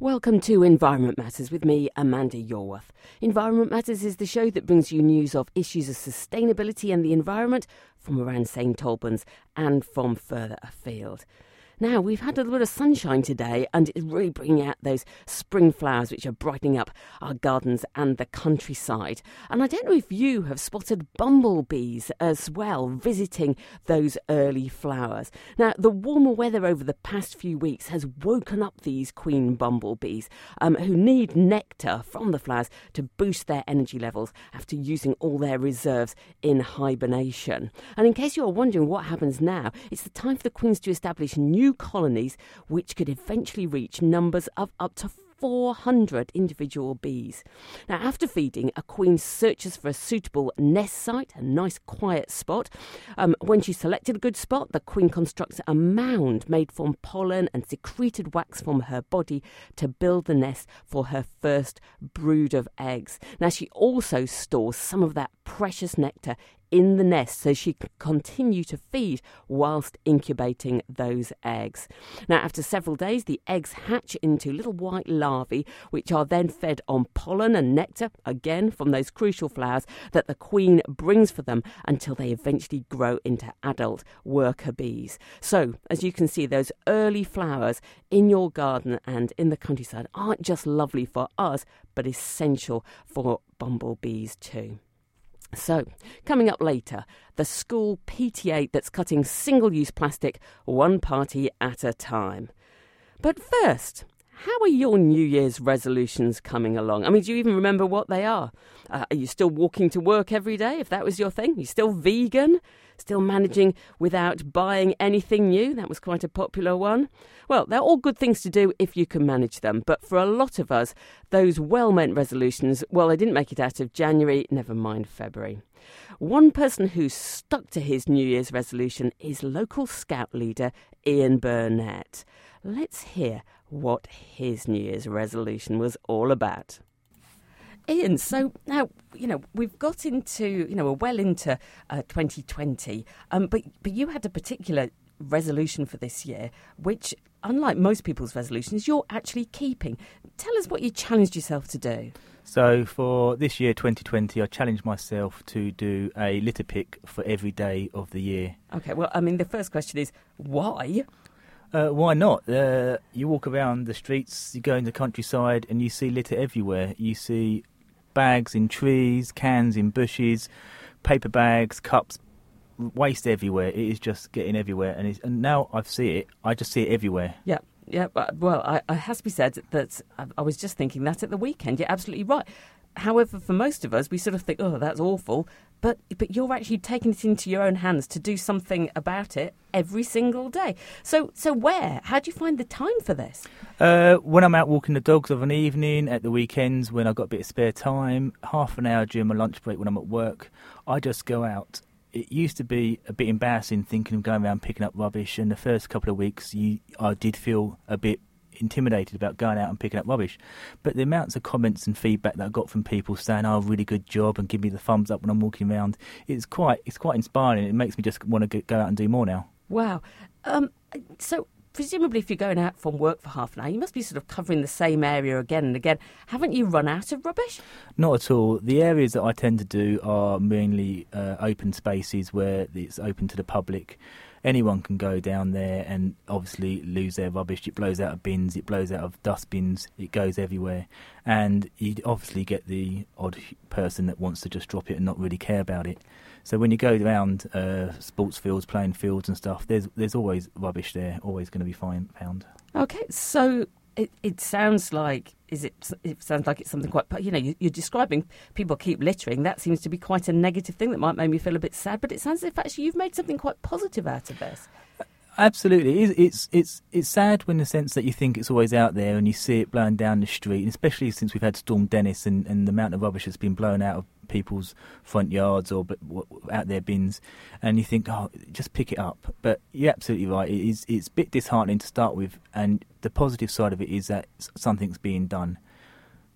Welcome to Environment Matters with me, Amanda Yorwerth. Environment Matters is the show that brings you news of issues of sustainability and the environment from around St Albans and from further afield. Now, we've had a little bit of sunshine today, and it's really bringing out those spring flowers which are brightening up our gardens and the countryside. And I don't know if you have spotted bumblebees as well visiting those early flowers. Now, the warmer weather over the past few weeks has woken up these queen bumblebees um, who need nectar from the flowers to boost their energy levels after using all their reserves in hibernation. And in case you're wondering what happens now, it's the time for the queens to establish new colonies which could eventually reach numbers of up to 400 individual bees. Now, after feeding, a queen searches for a suitable nest site, a nice quiet spot. Um, when she's selected a good spot, the queen constructs a mound made from pollen and secreted wax from her body to build the nest for her first brood of eggs. Now, she also stores some of that precious nectar in the nest so she can continue to feed whilst incubating those eggs. Now, after several days, the eggs hatch into little white larvae, which are then fed on pollen and nectar, again from those crucial flowers that the queen brings for them until they eventually grow into adult worker bees. So, as you can see, those early flowers in your garden and in the countryside aren't just lovely for us, but essential for bumblebees too. So, coming up later, the school PTA that's cutting single use plastic one party at a time. But first, how are your New Year's resolutions coming along? I mean, do you even remember what they are? Uh, are you still walking to work every day if that was your thing? Are you still vegan? Still managing without buying anything new? That was quite a popular one. Well, they're all good things to do if you can manage them. But for a lot of us, those well meant resolutions, well, they didn't make it out of January, never mind February. One person who stuck to his New Year's resolution is local scout leader Ian Burnett. Let's hear what his New Year's resolution was all about. Ian, so now you know we've got into you know we're well into uh, 2020, um, but but you had a particular resolution for this year, which unlike most people's resolutions, you're actually keeping. Tell us what you challenged yourself to do. So for this year, 2020, I challenged myself to do a litter pick for every day of the year. Okay, well, I mean, the first question is why? Uh, why not? Uh, you walk around the streets, you go in the countryside, and you see litter everywhere. You see bags in trees, cans in bushes, paper bags, cups, waste everywhere. It is just getting everywhere, and, and now I see it. I just see it everywhere. Yeah. Yeah, well, I, it has to be said that I was just thinking that at the weekend. You're absolutely right. However, for most of us, we sort of think, "Oh, that's awful," but but you're actually taking it into your own hands to do something about it every single day. So so where? How do you find the time for this? Uh, when I'm out walking the dogs of an evening, at the weekends when I've got a bit of spare time, half an hour during my lunch break when I'm at work, I just go out. It used to be a bit embarrassing thinking of going around picking up rubbish, and the first couple of weeks, you, I did feel a bit intimidated about going out and picking up rubbish. But the amounts of comments and feedback that I got from people saying, "Oh, really good job," and give me the thumbs up when I'm walking around, it's quite it's quite inspiring. It makes me just want to go out and do more now. Wow. Um, so presumably if you're going out from work for half an hour, you must be sort of covering the same area again and again. Haven't you run out of rubbish? Not at all. The areas that I tend to do are mainly uh, open spaces where it's open to the public anyone can go down there and obviously lose their rubbish. It blows out of bins, it blows out of dustbins, it goes everywhere. And you obviously get the odd person that wants to just drop it and not really care about it. So when you go around uh, sports fields, playing fields and stuff, there's there's always rubbish there, always going to be fine, found. Okay, so it, it sounds like is it it sounds like it's something quite you know you, are describing people keep littering. That seems to be quite a negative thing that might make me feel a bit sad but it sounds as if actually you've made something quite positive out of this Absolutely, it's, it's it's sad in the sense that you think it's always out there and you see it blowing down the street, especially since we've had Storm Dennis and, and the amount of rubbish that's been blown out of people's front yards or out their bins, and you think, oh, just pick it up. But you're absolutely right. It is it's a bit disheartening to start with, and the positive side of it is that something's being done.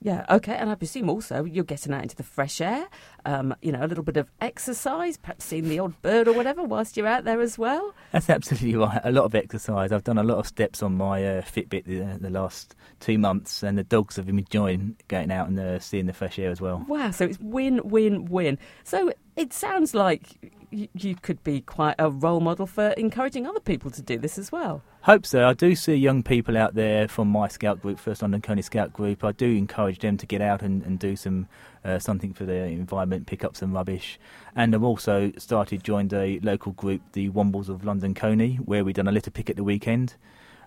Yeah, okay, and I presume also you're getting out into the fresh air, um, you know, a little bit of exercise, perhaps seeing the odd bird or whatever whilst you're out there as well. That's absolutely right. A lot of exercise. I've done a lot of steps on my uh, Fitbit the, the, last two months, and the dogs have been enjoying getting out and uh, seeing the fresh air as well. Wow, so it's win, win, win. So it sounds like you could be quite a role model for encouraging other people to do this as well. Hope so. I do see young people out there from my scout group, First London Colney Scout Group. I do encourage them to get out and, and do some uh, something for the environment, pick up some rubbish. And I've also started joined a local group, the Wombles of London Colney, where we've done a litter pick at the weekend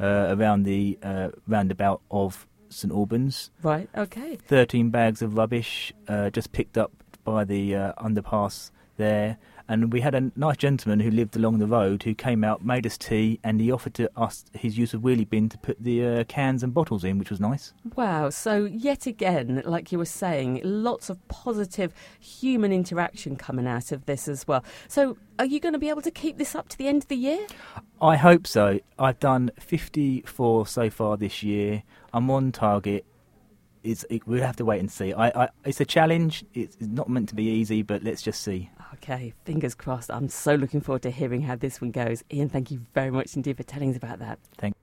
uh, around the uh, roundabout of St Albans. Right. Okay. Thirteen bags of rubbish uh, just picked up by the uh, underpass there and we had a nice gentleman who lived along the road who came out, made us tea, and he offered to us his use of wheelie bin to put the uh, cans and bottles in, which was nice. Wow! So yet again, like you were saying, lots of positive human interaction coming out of this as well. So are you going to be able to keep this up to the end of the year? I hope so. I've done 54 so far this year. I'm on target it's it, we'll have to wait and see. I, I, it's a challenge. It's, it's not meant to be easy, but let's just see. Okay, fingers crossed. I'm so looking forward to hearing how this one goes. Ian, thank you very much indeed for telling us about that. Thank.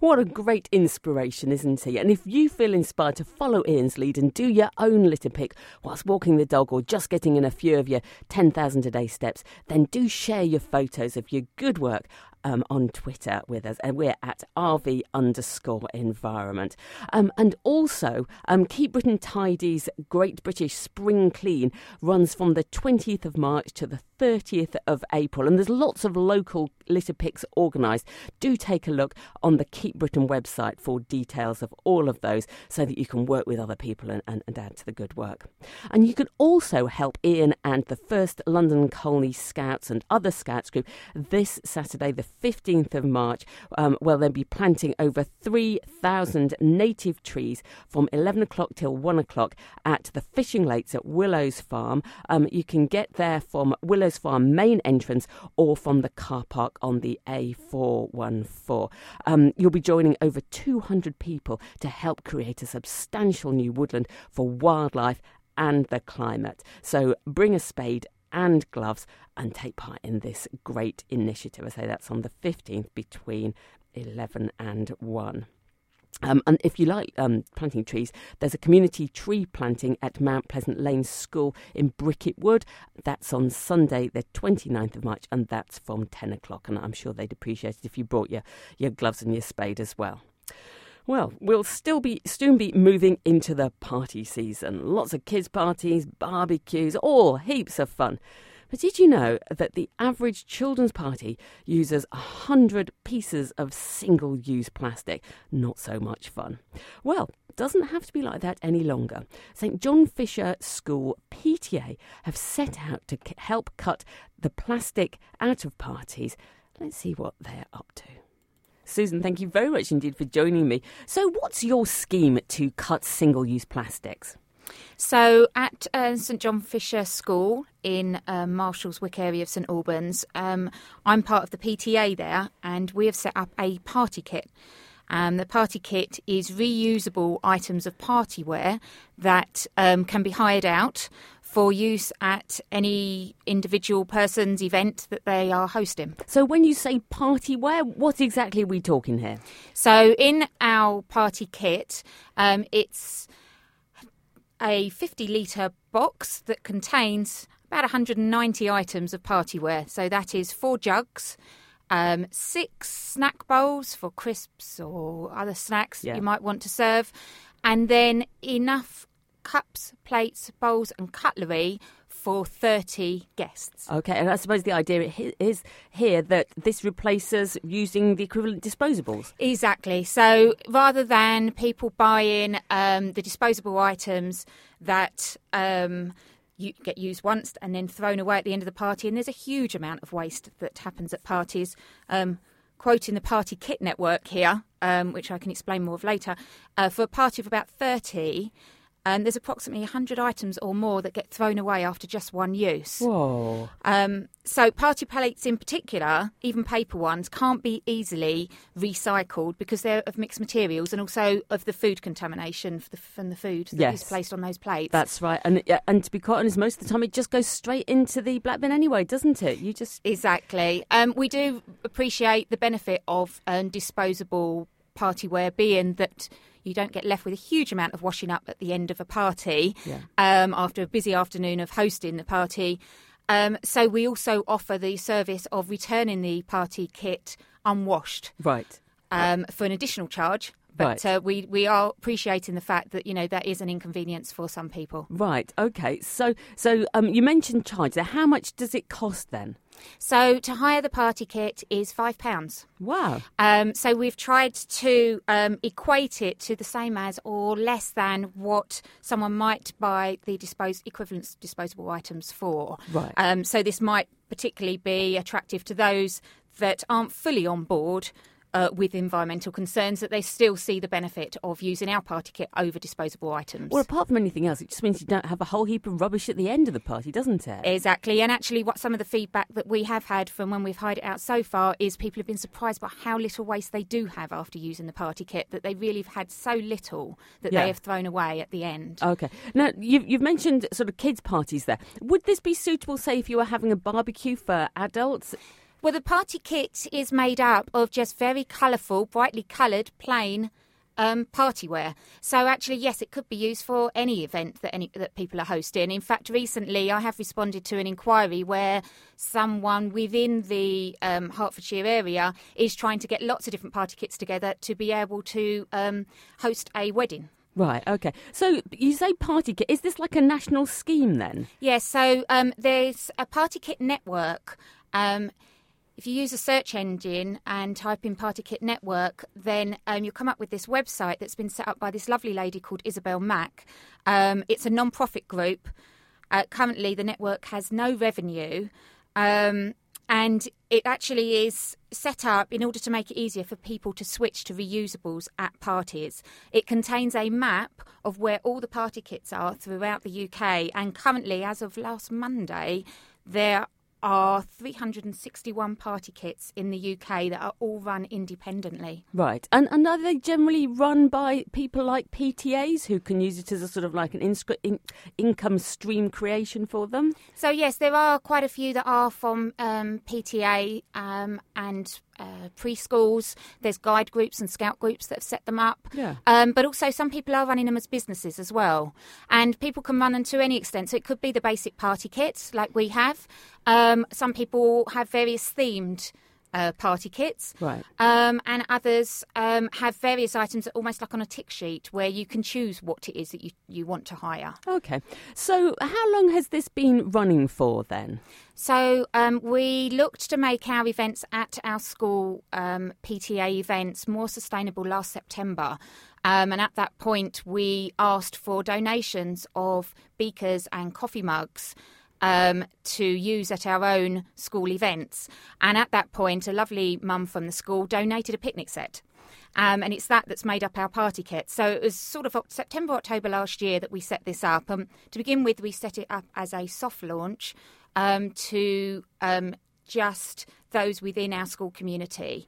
What a great inspiration, isn't he? And if you feel inspired to follow Ian's lead and do your own litter pick whilst walking the dog or just getting in a few of your 10,000 a day steps, then do share your photos of your good work um, on Twitter with us, and we're at RV underscore environment. Um, and also, um, Keep Britain Tidy's Great British Spring Clean runs from the 20th of March to the 30th of April, and there's lots of local litter picks organised. Do take a look on the Keep Britain website for details of all of those so that you can work with other people and, and, and add to the good work. And you can also help Ian and the First London Colney Scouts and other Scouts group this Saturday, the 15th of March. Um, well, they'll be planting over 3,000 native trees from 11 o'clock till 1 o'clock at the fishing lakes at Willows Farm. Um, you can get there from Willows Farm main entrance or from the car park on the A414. Um, you'll be joining over 200 people to help create a substantial new woodland for wildlife and the climate. So bring a spade and gloves and take part in this great initiative. I say that's on the 15th between 11 and 1. Um, and if you like um, planting trees, there's a community tree planting at Mount Pleasant Lane School in Bricket Wood. That's on Sunday, the 29th of March, and that's from 10 o'clock. And I'm sure they'd appreciate it if you brought your, your gloves and your spade as well. Well, we'll still be soon be moving into the party season. Lots of kids' parties, barbecues, all heaps of fun. But did you know that the average children's party uses 100 pieces of single use plastic? Not so much fun. Well, doesn't have to be like that any longer. St John Fisher School PTA have set out to help cut the plastic out of parties. Let's see what they're up to. Susan, thank you very much indeed for joining me. So, what's your scheme to cut single use plastics? So, at uh, St John Fisher School in um, Marshalswick area of St Albans, um, I'm part of the PTA there, and we have set up a party kit. Um, the party kit is reusable items of party wear that um, can be hired out for use at any individual person's event that they are hosting. So, when you say party wear, what exactly are we talking here? So, in our party kit, um, it's a 50 litre box that contains about 190 items of party wear. So, that is four jugs. Um, six snack bowls for crisps or other snacks yeah. that you might want to serve, and then enough cups, plates, bowls, and cutlery for 30 guests. Okay, and I suppose the idea is here that this replaces using the equivalent disposables. Exactly. So rather than people buying um, the disposable items that um, get used once and then thrown away at the end of the party, and there's a huge amount of waste that happens at parties. Um, quoting the Party Kit Network here, um, which I can explain more of later, uh, for a party of about 30, um, there's approximately 100 items or more that get thrown away after just one use. Whoa. Um, so party plates in particular, even paper ones, can't be easily recycled because they're of mixed materials and also of the food contamination the, from the food that yes. is placed on those plates. That's right. And and to be quite honest, most of the time it just goes straight into the black bin anyway, doesn't it? You just exactly. Um, we do appreciate the benefit of um, disposable party wear, being that you don't get left with a huge amount of washing up at the end of a party yeah. um, after a busy afternoon of hosting the party. Um, so we also offer the service of returning the party kit unwashed, right, um, for an additional charge. But right. uh, we we are appreciating the fact that you know that is an inconvenience for some people. Right. Okay. So so um, you mentioned charge. There. How much does it cost then? So to hire the party kit is five pounds. Wow. Um, so we've tried to um, equate it to the same as or less than what someone might buy the dispose equivalent disposable items for. Right. Um, so this might particularly be attractive to those that aren't fully on board uh, with environmental concerns that they still see the benefit of using our party kit over disposable items. Well, apart from anything else, it just means you don't have a whole heap of rubbish at the end of the party, doesn't it? Exactly. And actually, what some of the feedback that we have had from when we've hired it out so far is people have been surprised by how little waste they do have after using the party kit, that they really have had so little that Yeah. they have thrown away at the end. Okay. Now, you've, you've mentioned sort of kids' parties there. Would this be suitable, say, if you were having a barbecue for adults? Well, the party kit is made up of just very colourful, brightly coloured, plain um, party wear. So actually, yes, it could be used for any event that any that people are hosting. In fact, recently I have responded to an inquiry where someone within the um, Hertfordshire area is trying to get lots of different party kits together to be able to um, host a wedding. Right, okay. So you say party kit. Is this like a national scheme then? Yes, so um, there's a party kit network. Um, if you use a search engine and type in Party Kit Network, then um, you'll come up with this website that's been set up by this lovely lady called Isabel Mack. Um, it's a non profit group. Uh, currently, the network has no revenue. Um, and it actually is set up in order to make it easier for people to switch to reusables at parties. It contains a map of where all the party kits are throughout the UK, and currently, as of last Monday, there are 361 party kits in the UK that are all run independently. Right. And, and are they generally run by people like PTAs who can use it as a sort of like an inscri- in- income stream creation for them? So, yes, there are quite a few that are from um, PTA um, and uh, preschools. There's guide groups and scout groups that have set them up. Yeah. Um, but also, some people are running them as businesses as well. And people can run them to any extent. So, it could be the basic party kits like we have. Um, some people have various themed. Uh, party kits, Right. Um, and others um, have various items that are almost like on a tick sheet where you can choose what it is that you, you want to hire. Okay. So how long has this been running for then? So um, we looked to make our events at our school um, PTA events more sustainable last September. Um, and at that point, we asked for donations of beakers and coffee mugs. Um, to use at our own school events. And at that point, a lovely mum from the school donated a picnic set. Um, and it's that that's made up our party kit. So it was sort of September, October last year that we set this up. Um, to begin with, we set it up as a soft launch um, to um, just those within our school community.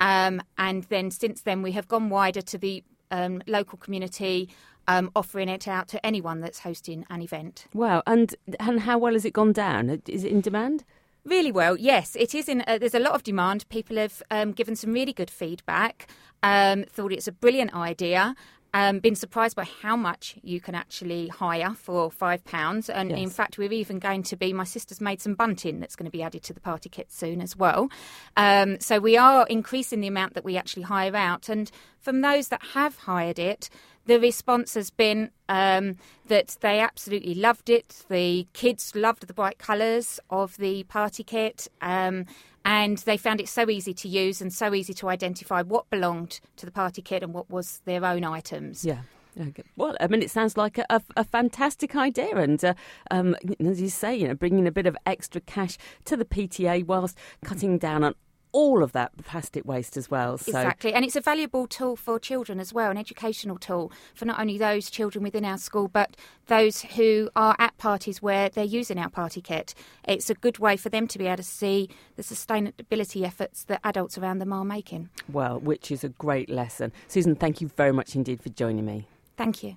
Um, and then since then, we have gone wider to the um, local community, um, offering it out to anyone that's hosting an event. Wow. And and how well has it gone down? Is it in demand? Really well, yes. It is in. Uh, there's a lot of demand. People have um, given some really good feedback. Um, thought it's a brilliant idea. Um, been surprised by how much you can actually hire for five pounds, and Yes. in fact, we're even going to be. My sister's made some bunting that's going to be added to the party kit soon as well. Um, so we are increasing the amount that we actually hire out, and from those that have hired it, the response has been um, that they absolutely loved it. The kids loved the bright colours of the party kit. Um, and they found it so easy to use and so easy to identify what belonged to the party kit and what was their own items. Yeah. Okay. Well, I mean, it sounds like a, a, a fantastic idea, and uh, um, as you say, you know, bringing a bit of extra cash to the PTA whilst cutting down on all of that plastic waste as well. So. Exactly, and it's a valuable tool for children as well, an educational tool for not only those children within our school, but those who are at parties where they're using our party kit. It's a good way for them to be able to see the sustainability efforts that adults around them are making. Well, which is a great lesson. Susan, thank you very much indeed for joining me. Thank you.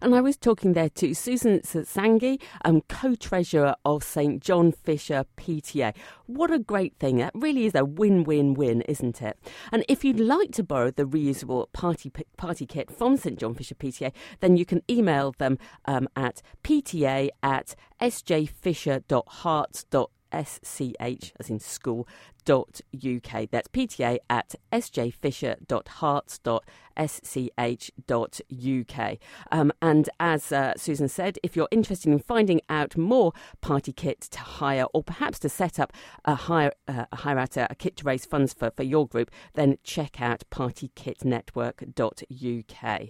And I was talking there to Susan Satsangi, um, co-treasurer of St John Fisher PTA. What a great thing! That really is a win-win-win, isn't it? And if you'd like to borrow the reusable party party kit from St John Fisher PTA, then you can email them um, at pta at sjfisher.herts.sch as in school dot uk. That's pta at sjfisher.herts.sch.uk. Um, and as uh, Susan said, if you're interested in finding out more party kit to hire or perhaps to set up a hire, uh, out a, a, kit to raise funds for, for your group, then check out partykitnetwork.uk.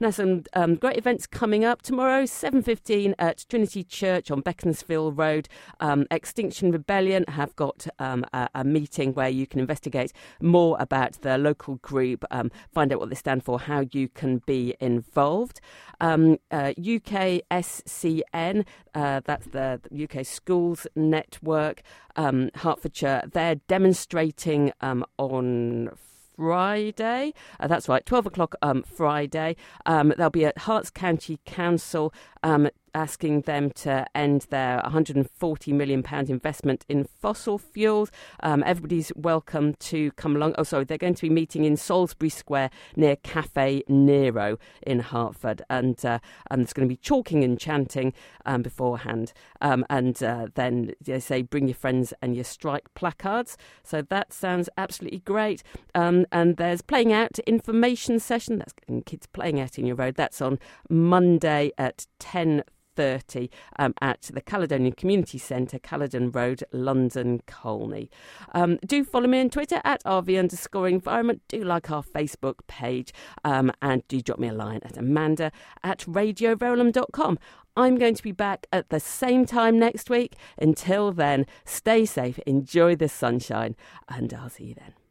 Now, some um, great events coming up tomorrow, 7.15 at Trinity Church on Beaconsfield Road. Um, Extinction Rebellion have got um, a, a meeting where you can investigate more about the local group, um, find out what they stand for, how you can be involved. Um, uh, UKSCN, uh, that's the UK Schools Network, um, Hertfordshire, they're demonstrating um, on Friday. Uh, that's right, 12 o'clock um, Friday. Um, they'll be at Herts County Council um, asking them to end their 140 million pound investment in fossil fuels. Um, everybody's welcome to come along. Oh, sorry, they're going to be meeting in Salisbury Square near Caffè Nero in Hertford, and uh, and there's going to be chalking and chanting um, beforehand, um, and uh, then they say bring your friends and your strike placards. So that sounds absolutely great. Um, and there's playing out information session. That's kids playing out in your road. That's on Monday at 10 30 um, at the Caledonian Community Centre, Caledon Road, London, Colney. Um, do follow me on Twitter at RV underscore environment. Do like our Facebook page um, and do drop me a line at amanda at radioverulam.com. I'm going to be back at the same time next week. Until then, stay safe, enjoy the sunshine, and I'll see you then.